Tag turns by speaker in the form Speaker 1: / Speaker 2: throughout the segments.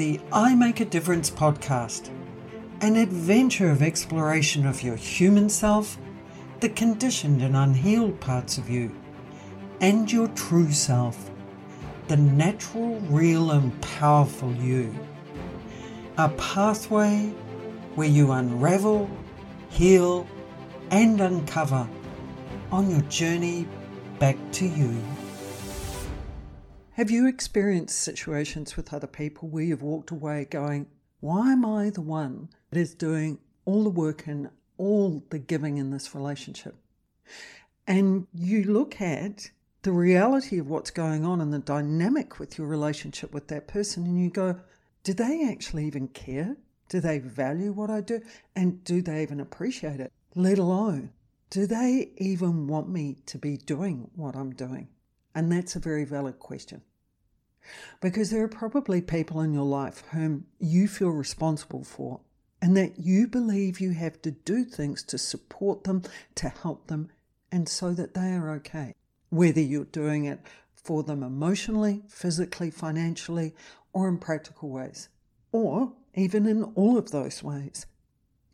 Speaker 1: the I Make a Difference podcast, an adventure of exploration of your human self, the conditioned and unhealed parts of you, and your true self, the natural, real, and powerful you. A pathway where you unravel, heal, and uncover on your journey back to you. Have you experienced situations with other people where you've walked away going, Why am I the one that is doing all the work and all the giving in this relationship? And you look at the reality of what's going on and the dynamic with your relationship with that person, and you go, Do they actually even care? Do they value what I do? And do they even appreciate it? Let alone, do they even want me to be doing what I'm doing? And that's a very valid question. Because there are probably people in your life whom you feel responsible for, and that you believe you have to do things to support them, to help them, and so that they are okay. Whether you're doing it for them emotionally, physically, financially, or in practical ways, or even in all of those ways.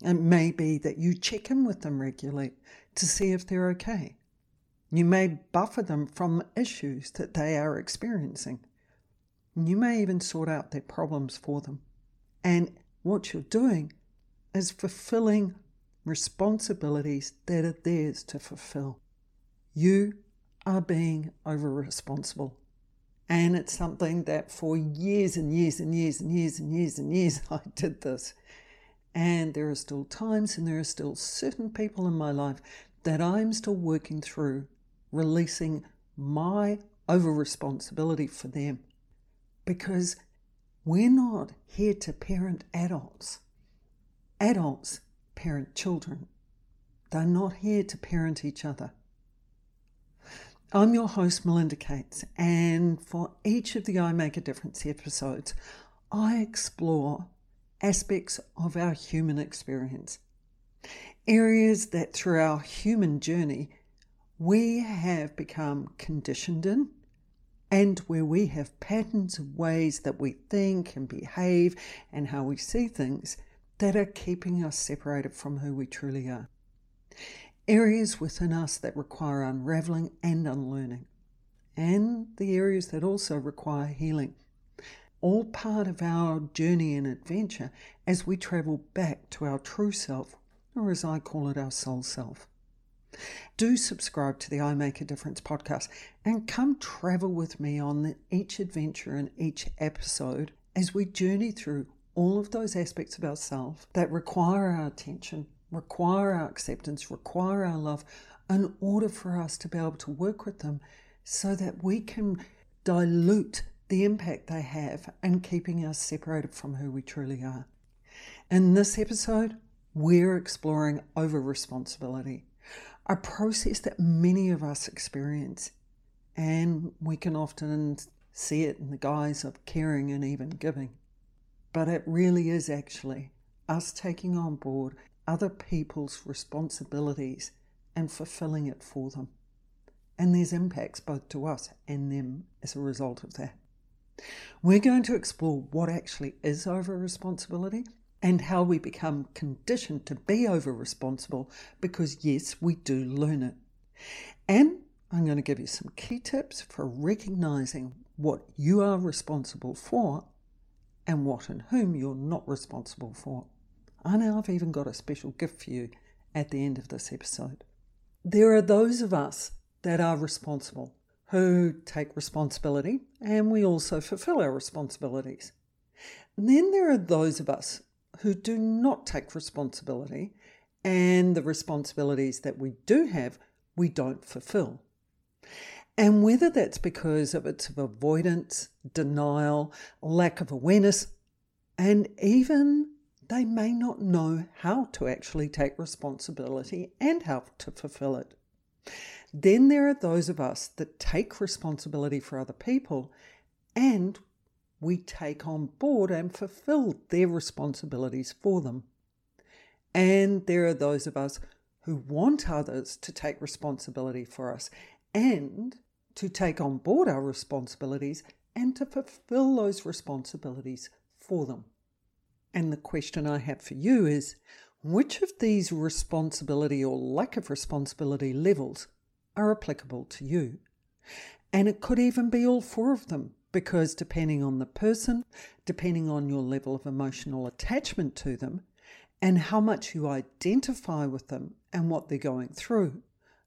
Speaker 1: It may be that you check in with them regularly to see if they're okay. You may buffer them from issues that they are experiencing. You may even sort out their problems for them. And what you're doing is fulfilling responsibilities that are theirs to fulfill. You are being over responsible. And it's something that for years and years and years and years and years and years I did this. And there are still times and there are still certain people in my life that I'm still working through releasing my over responsibility for them because we're not here to parent adults. Adults parent children. They're not here to parent each other. I'm your host, Melinda Cates, and for each of the I Make a Difference episodes, I explore aspects of our human experience, areas that through our human journey we have become conditioned in, and where we have patterns of ways that we think and behave and how we see things that are keeping us separated from who we truly are. Areas within us that require unraveling and unlearning, and the areas that also require healing. All part of our journey and adventure as we travel back to our true self, or as I call it, our soul self. Do subscribe to the I Make a Difference podcast and come travel with me on each adventure and each episode as we journey through all of those aspects of ourselves that require our attention, require our acceptance, require our love in order for us to be able to work with them so that we can dilute the impact they have in keeping us separated from who we truly are. In this episode, we're exploring over responsibility a process that many of us experience. And we can often see it in the guise of caring and even giving. But it really is actually us taking on board other people's responsibilities and fulfilling it for them. And there's impacts both to us and them as a result of that. We're going to explore what actually is over responsibility and how we become conditioned to be over responsible because, yes, we do learn it. And I'm going to give you some key tips for recognizing what you are responsible for and what and whom you're not responsible for. I know I've even got a special gift for you at the end of this episode. There are those of us that are responsible, who take responsibility, and we also fulfill our responsibilities. And then there are those of us who do not take responsibility, and the responsibilities that we do have, we don't fulfill. And whether that's because of its avoidance, denial, lack of awareness, and even they may not know how to actually take responsibility and how to fulfill it. Then there are those of us that take responsibility for other people and we take on board and fulfill their responsibilities for them. And there are those of us who want others to take responsibility for us and to take on board our responsibilities and to fulfill those responsibilities for them. And the question I have for you is which of these responsibility or lack of responsibility levels are applicable to you? And it could even be all four of them because depending on the person, depending on your level of emotional attachment to them, and how much you identify with them and what they're going through,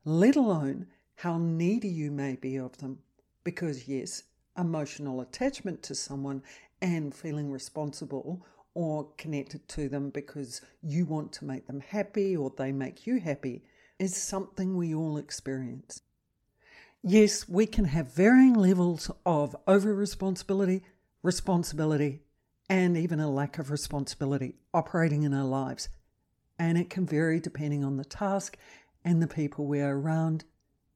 Speaker 1: let alone how needy you may be of them. Because, yes, emotional attachment to someone and feeling responsible or connected to them because you want to make them happy or they make you happy is something we all experience. Yes, we can have varying levels of over responsibility, responsibility, and even a lack of responsibility operating in our lives. And it can vary depending on the task and the people we are around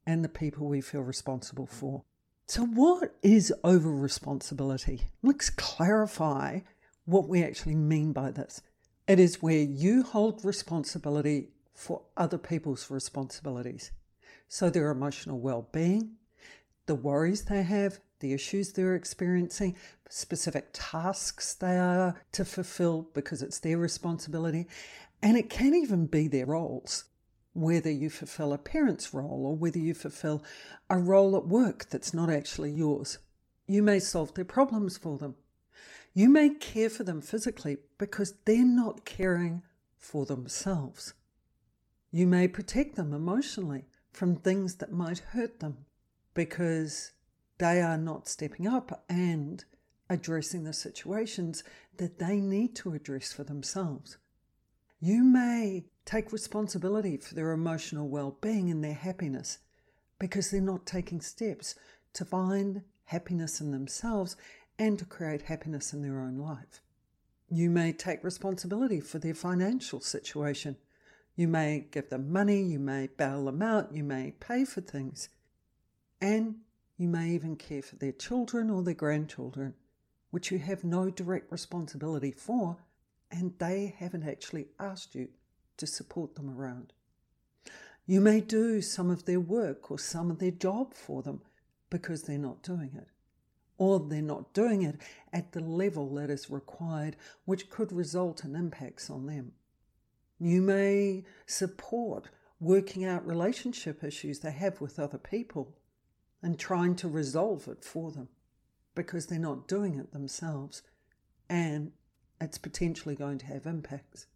Speaker 1: and the people we feel responsible for. So, what is over responsibility? Let's clarify what we actually mean by this. It is where you hold responsibility for other people's responsibilities. So, their emotional well being, the worries they have, the issues they're experiencing, specific tasks they are to fulfill because it's their responsibility. And it can even be their roles, whether you fulfill a parent's role or whether you fulfill a role at work that's not actually yours. You may solve their problems for them. You may care for them physically because they're not caring for themselves. You may protect them emotionally from things that might hurt them because they are not stepping up and addressing the situations that they need to address for themselves. You may take responsibility for their emotional well being and their happiness because they're not taking steps to find happiness in themselves and to create happiness in their own life. You may take responsibility for their financial situation. You may give them money, you may bail them out, you may pay for things. And you may even care for their children or their grandchildren, which you have no direct responsibility for, and they haven't actually asked you to support them around. You may do some of their work or some of their job for them because they're not doing it, or they're not doing it at the level that is required, which could result in impacts on them. You may support working out relationship issues they have with other people and trying to resolve it for them because they're not doing it themselves and it's potentially going to have impacts.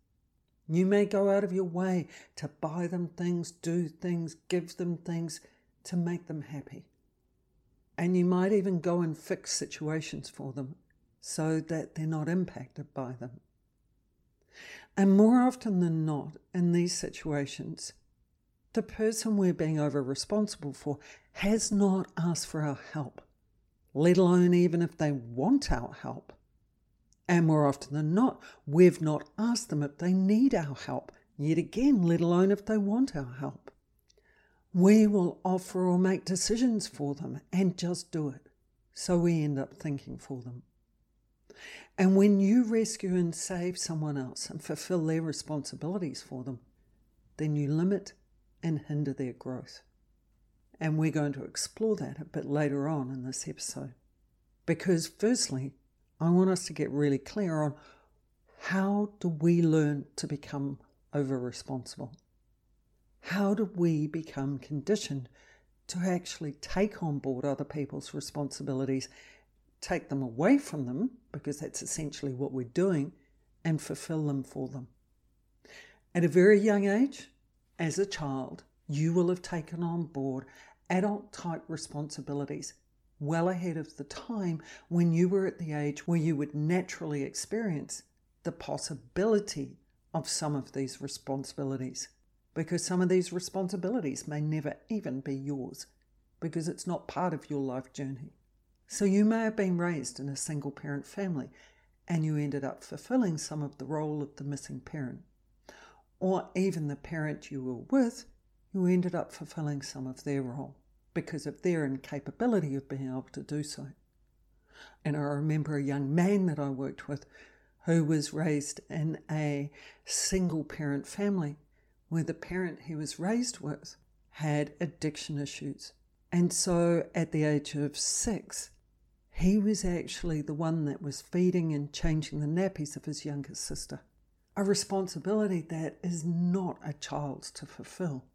Speaker 1: You may go out of your way to buy them things, do things, give them things to make them happy. And you might even go and fix situations for them so that they're not impacted by them. And more often than not, in these situations, the person we're being over responsible for has not asked for our help, let alone even if they want our help. And more often than not, we've not asked them if they need our help, yet again, let alone if they want our help. We will offer or make decisions for them and just do it. So we end up thinking for them. And when you rescue and save someone else and fulfill their responsibilities for them, then you limit and hinder their growth. And we're going to explore that a bit later on in this episode. Because, firstly, I want us to get really clear on how do we learn to become over responsible? How do we become conditioned to actually take on board other people's responsibilities, take them away from them, because that's essentially what we're doing, and fulfill them for them? At a very young age, as a child, you will have taken on board adult type responsibilities well ahead of the time when you were at the age where you would naturally experience the possibility of some of these responsibilities. Because some of these responsibilities may never even be yours because it's not part of your life journey. So you may have been raised in a single parent family and you ended up fulfilling some of the role of the missing parent. Or even the parent you were with, you ended up fulfilling some of their role because of their incapability of being able to do so. And I remember a young man that I worked with who was raised in a single parent family where the parent he was raised with had addiction issues. And so at the age of six, he was actually the one that was feeding and changing the nappies of his younger sister. A responsibility that is not a child's to fulfill.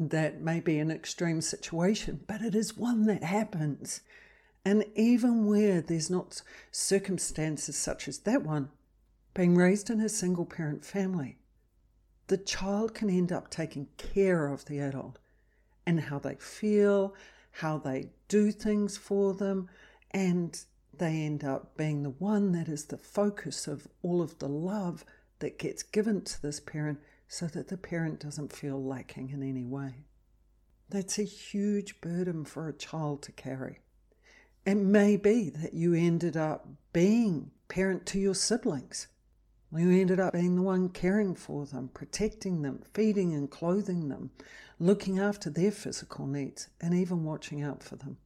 Speaker 1: That may be an extreme situation, but it is one that happens. And even where there's not circumstances such as that one, being raised in a single parent family, the child can end up taking care of the adult and how they feel, how they do things for them, and they end up being the one that is the focus of all of the love that gets given to this parent so that the parent doesn't feel lacking in any way. That's a huge burden for a child to carry. It may be that you ended up being parent to your siblings. You ended up being the one caring for them, protecting them, feeding and clothing them, looking after their physical needs, and even watching out for them.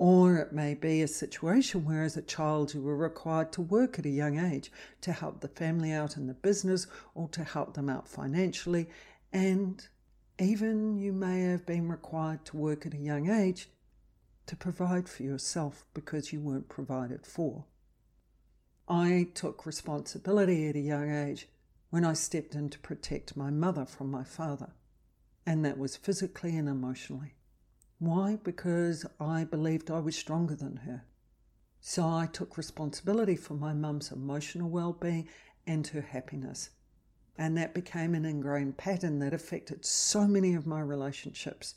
Speaker 1: Or it may be a situation where, as a child, you were required to work at a young age to help the family out in the business or to help them out financially. And even you may have been required to work at a young age to provide for yourself because you weren't provided for. I took responsibility at a young age when I stepped in to protect my mother from my father, and that was physically and emotionally. Why? Because I believed I was stronger than her. So I took responsibility for my mum's emotional well being and her happiness. And that became an ingrained pattern that affected so many of my relationships.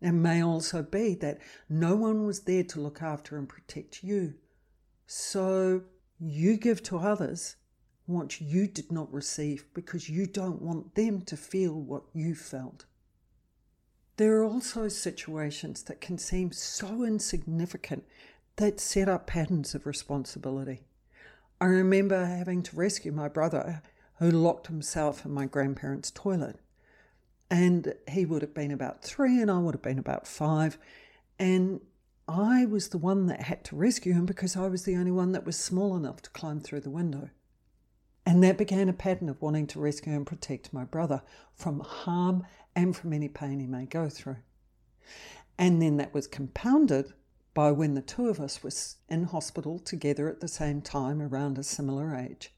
Speaker 1: It may also be that no one was there to look after and protect you. So you give to others what you did not receive because you don't want them to feel what you felt. There are also situations that can seem so insignificant that set up patterns of responsibility. I remember having to rescue my brother who locked himself in my grandparents' toilet. And he would have been about three, and I would have been about five. And I was the one that had to rescue him because I was the only one that was small enough to climb through the window. And that began a pattern of wanting to rescue and protect my brother from harm and from any pain he may go through. And then that was compounded by when the two of us was in hospital together at the same time around a similar age.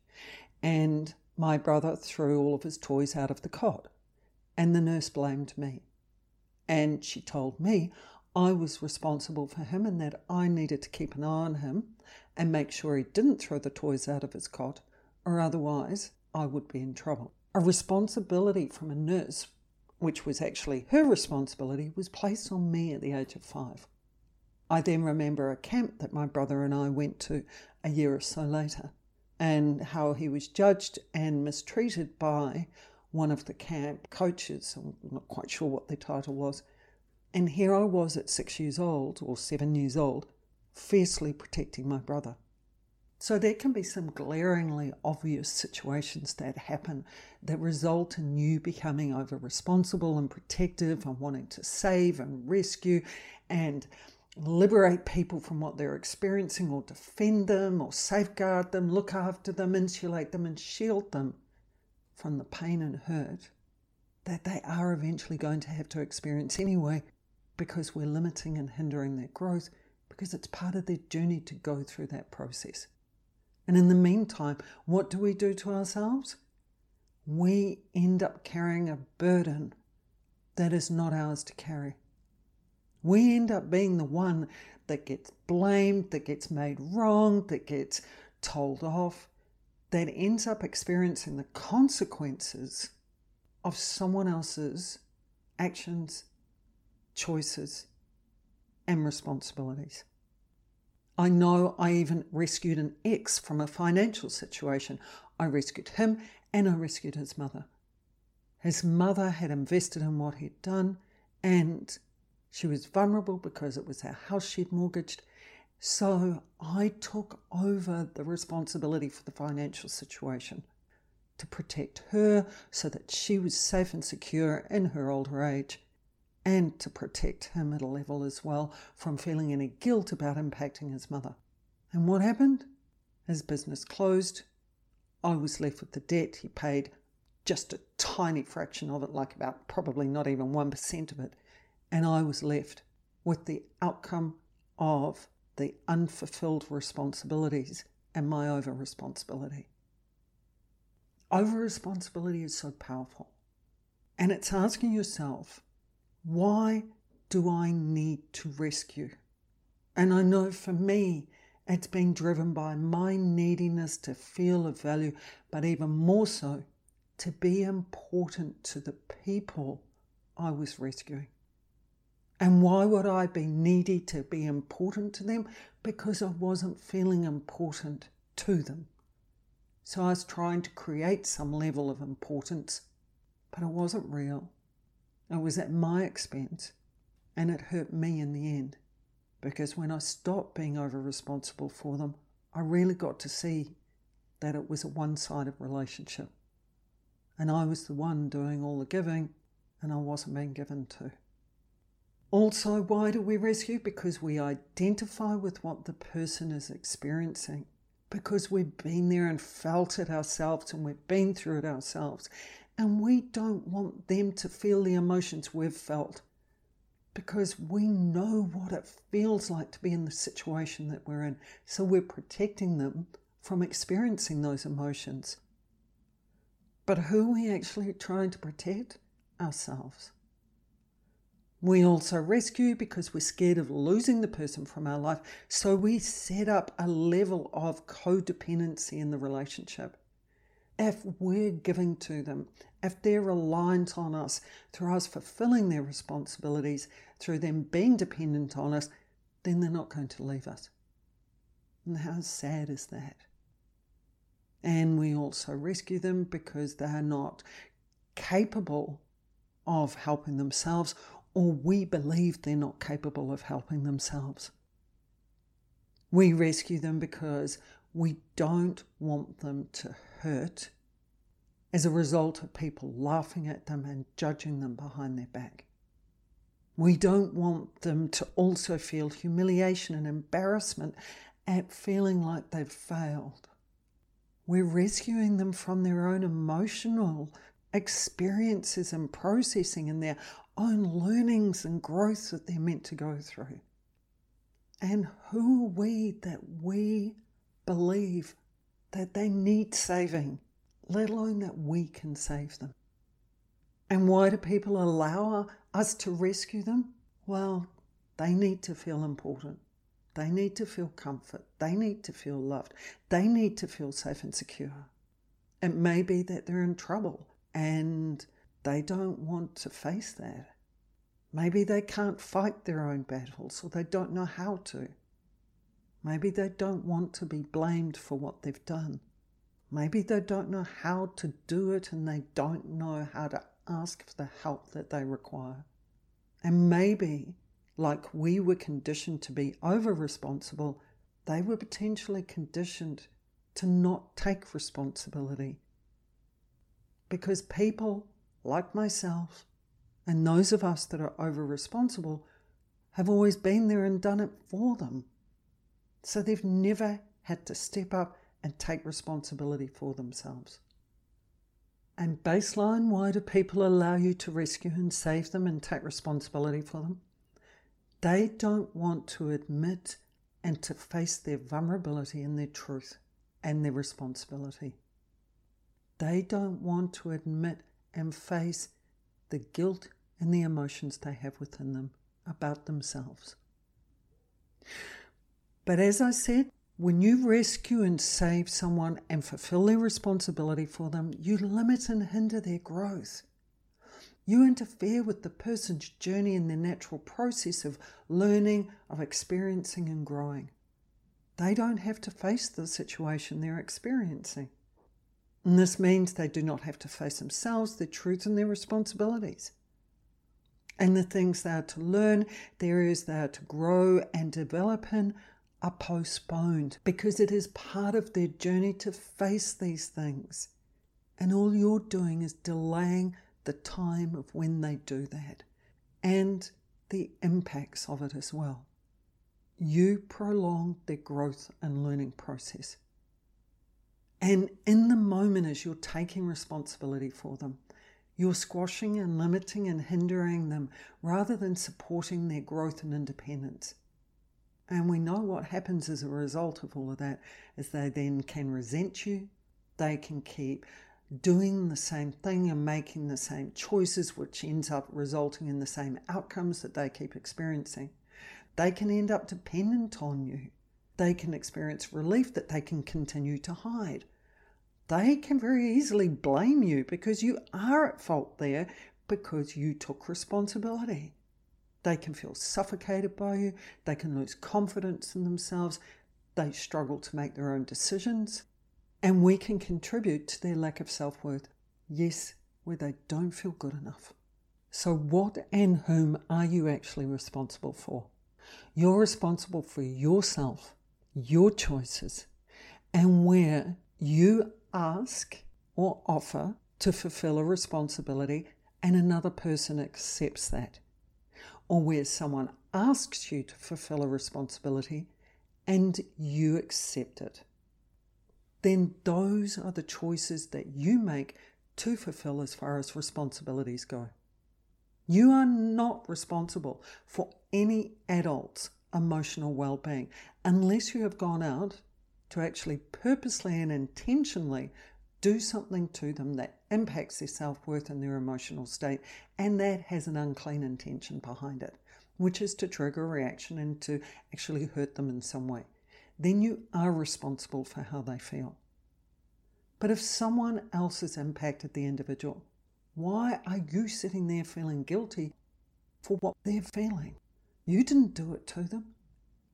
Speaker 1: And my brother threw all of his toys out of the cot. And the nurse blamed me. And she told me I was responsible for him and that I needed to keep an eye on him and make sure he didn't throw the toys out of his cot, or otherwise I would be in trouble. A responsibility from a nurse which was actually her responsibility, was placed on me at the age of five. I then remember a camp that my brother and I went to a year or so later, and how he was judged and mistreated by one of the camp coaches. I'm not quite sure what their title was. And here I was at six years old, or seven years old, fiercely protecting my brother. So there can be some glaringly obvious situations that happen that result in you becoming over responsible and protective and wanting to save and rescue and liberate people from what they're experiencing or defend them or safeguard them, look after them, insulate them, and shield them from the pain and hurt that they are eventually going to have to experience anyway because we're limiting and hindering their growth because it's part of their journey to go through that process. And in the meantime, what do we do to ourselves? We end up carrying a burden that is not ours to carry. We end up being the one that gets blamed, that gets made wrong, that gets told off, that ends up experiencing the consequences of someone else's actions, choices, and responsibilities. I know I even rescued an ex from a financial situation. I rescued him and I rescued his mother. His mother had invested in what he'd done and she was vulnerable because it was our house she'd mortgaged. So I took over the responsibility for the financial situation to protect her so that she was safe and secure in her older age and to protect him at a level as well from feeling any guilt about impacting his mother. And what happened? His business closed. I was left with the debt. He paid just a tiny fraction of it, like about probably not even 1% of it. And I was left with the outcome of the unfulfilled responsibilities and my over responsibility. Over responsibility is so powerful. And it's asking yourself, why do I need to rescue? And I know for me, it's been driven by my neediness to feel of value, but even more so, to be important to the people I was rescuing. And why would I be needy to be important to them? Because I wasn't feeling important to them. So I was trying to create some level of importance, but it wasn't real. It was at my expense, and it hurt me in the end. Because when I stopped being over responsible for them, I really got to see that it was a one sided relationship. And I was the one doing all the giving, and I wasn't being given to. Also, why do we rescue? Because we identify with what the person is experiencing, because we've been there and felt it ourselves and we've been through it ourselves. And we don't want them to feel the emotions we've felt because we know what it feels like to be in the situation that we're in. So we're protecting them from experiencing those emotions. But who are we actually trying to protect? Ourselves. We also rescue because we're scared of losing the person from our life. So we set up a level of codependency in the relationship. If we're giving to them, if they're reliant on us through us fulfilling their responsibilities, through them being dependent on us, then they're not going to leave us. And how sad is that? And we also rescue them because they are not capable of helping themselves or we believe they're not capable of helping themselves. We rescue them because we don't want them to hurt as a result of people laughing at them and judging them behind their back. We don't want them to also feel humiliation and embarrassment at feeling like they've failed. We're rescuing them from their own emotional experiences and processing and their own learnings and growth that they're meant to go through. And who are we that we believe that they need saving, let alone that we can save them? And why do people allow us to rescue them? Well, they need to feel important. They need to feel comfort. They need to feel loved. They need to feel safe and secure. It may be that they're in trouble and they don't want to face that. Maybe they can't fight their own battles or they don't know how to. Maybe they don't want to be blamed for what they've done. Maybe they don't know how to do it and they don't know how to ask for the help that they require. And maybe, like we were conditioned to be over responsible, they were potentially conditioned to not take responsibility because people like myself and those of us that are over responsible have always been there and done it for them. So they've never had to step up and take responsibility for themselves. And baseline, why do people allow you to rescue and save them and take responsibility for them? They don't want to admit and to face their vulnerability and their truth and their responsibility. They don't want to admit and face the guilt and the emotions they have within them about themselves. But as I said, when you rescue and save someone and fulfill their responsibility for them, you limit and hinder their growth. You interfere with the person's journey in their natural process of learning, of experiencing, and growing. They don't have to face the situation they're experiencing. And this means they do not have to face themselves, their truth, and their responsibilities. And the things they are to learn, the areas they are to grow and develop in, are postponed because it is part of their journey to face these things. And all you're doing is delaying the time of when they do that and the impacts of it as well. You prolong their growth and learning process. And in the moment, as you're taking responsibility for them, you're squashing and limiting and hindering them rather than supporting their growth and independence. And we know what happens as a result of all of that is they then can resent you. They can keep doing the same thing and making the same choices, which ends up resulting in the same outcomes that they keep experiencing. They can end up dependent on you. They can experience relief that they can continue to hide. They can very easily blame you because you are at fault there because you took responsibility. They can feel suffocated by you. They can lose confidence in themselves. They struggle to make their own decisions. And we can contribute to their lack of self worth. Yes, where they don't feel good enough. So, what and whom are you actually responsible for? You're responsible for yourself, your choices, and where you ask or offer to fulfill a responsibility and another person accepts that or where someone asks you to fulfill a responsibility and you accept it, then those are the choices that you make to fulfill as far as responsibilities go. You are not responsible for any adult's emotional well being unless you have gone out to actually purposely and intentionally do something to them that impacts their self worth and their emotional state, and that has an unclean intention behind it, which is to trigger a reaction and to actually hurt them in some way. Then you are responsible for how they feel. But if someone else has impacted the individual, why are you sitting there feeling guilty for what they're feeling? You didn't do it to them.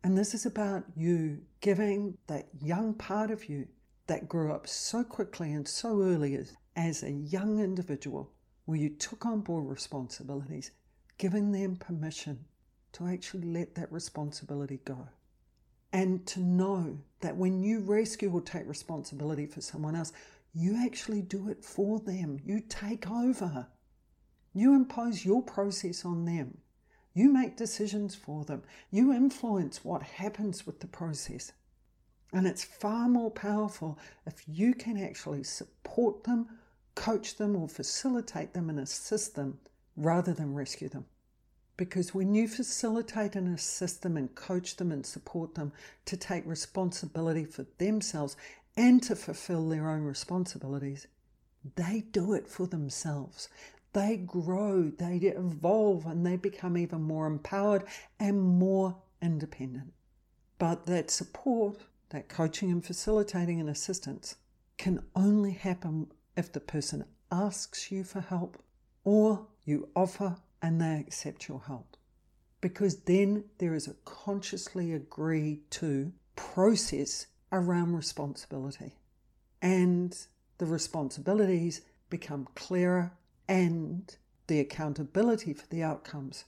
Speaker 1: And this is about you giving that young part of you that grew up so quickly and so early as, as a young individual, where you took on board responsibilities, giving them permission to actually let that responsibility go. And to know that when you rescue or take responsibility for someone else, you actually do it for them. You take over. You impose your process on them. You make decisions for them. You influence what happens with the process. And it's far more powerful if you can actually support them, coach them, or facilitate them and assist them rather than rescue them. Because when you facilitate and assist them and coach them and support them to take responsibility for themselves and to fulfill their own responsibilities, they do it for themselves. They grow, they evolve, and they become even more empowered and more independent. But that support that coaching and facilitating and assistance can only happen if the person asks you for help or you offer and they accept your help. Because then there is a consciously agreed to process around responsibility. And the responsibilities become clearer and the accountability for the outcomes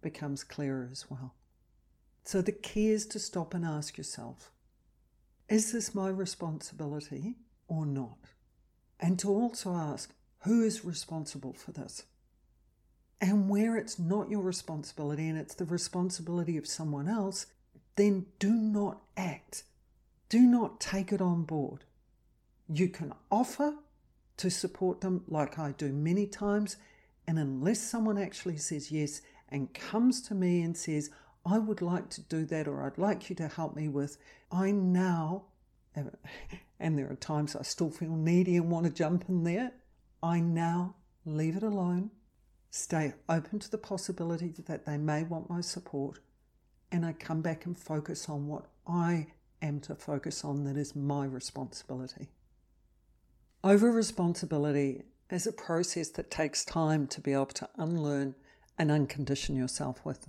Speaker 1: becomes clearer as well. So the key is to stop and ask yourself is this my responsibility or not? And to also ask, who is responsible for this? And where it's not your responsibility and it's the responsibility of someone else, then do not act. Do not take it on board. You can offer to support them, like I do many times, and unless someone actually says yes and comes to me and says, I would like to do that or I'd like you to help me with, I now, and there are times I still feel needy and want to jump in there, I now leave it alone, stay open to the possibility that they may want my support, and I come back and focus on what I am to focus on that is my responsibility. Over responsibility is a process that takes time to be able to unlearn and uncondition yourself with.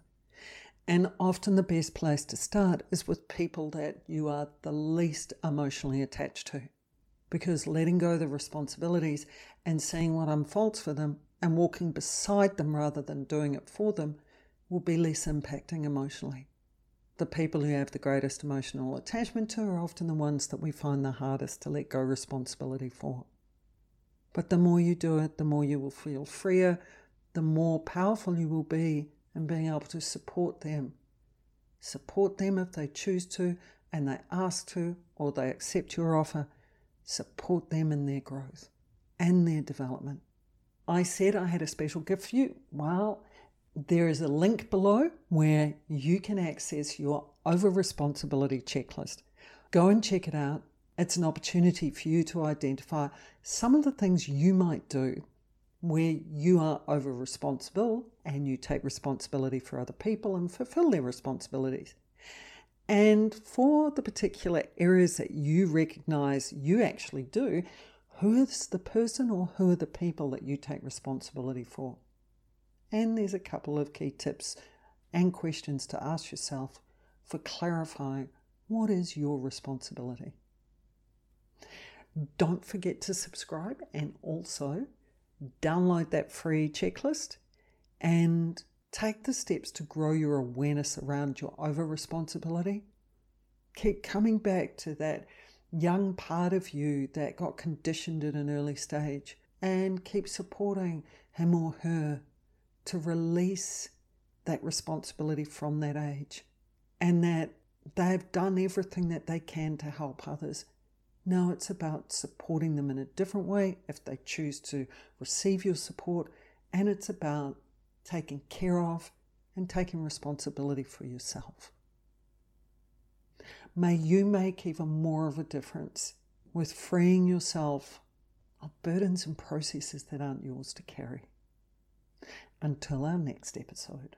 Speaker 1: And often the best place to start is with people that you are the least emotionally attached to. Because letting go the responsibilities and seeing what unfolds for them and walking beside them rather than doing it for them will be less impacting emotionally. The people who have the greatest emotional attachment to are often the ones that we find the hardest to let go responsibility for. But the more you do it, the more you will feel freer, the more powerful you will be and being able to support them. Support them if they choose to and they ask to or they accept your offer. Support them in their growth and their development. I said I had a special gift for you. Well, there is a link below where you can access your over responsibility checklist. Go and check it out. It's an opportunity for you to identify some of the things you might do where you are over responsible and you take responsibility for other people and fulfill their responsibilities. And for the particular areas that you recognize you actually do, who is the person or who are the people that you take responsibility for? And there's a couple of key tips and questions to ask yourself for clarifying what is your responsibility. Don't forget to subscribe and also download that free checklist and take the steps to grow your awareness around your over responsibility. Keep coming back to that young part of you that got conditioned at an early stage and keep supporting him or her to release that responsibility from that age and that they've done everything that they can to help others now it's about supporting them in a different way if they choose to receive your support, and it's about taking care of and taking responsibility for yourself. May you make even more of a difference with freeing yourself of burdens and processes that aren't yours to carry. Until our next episode.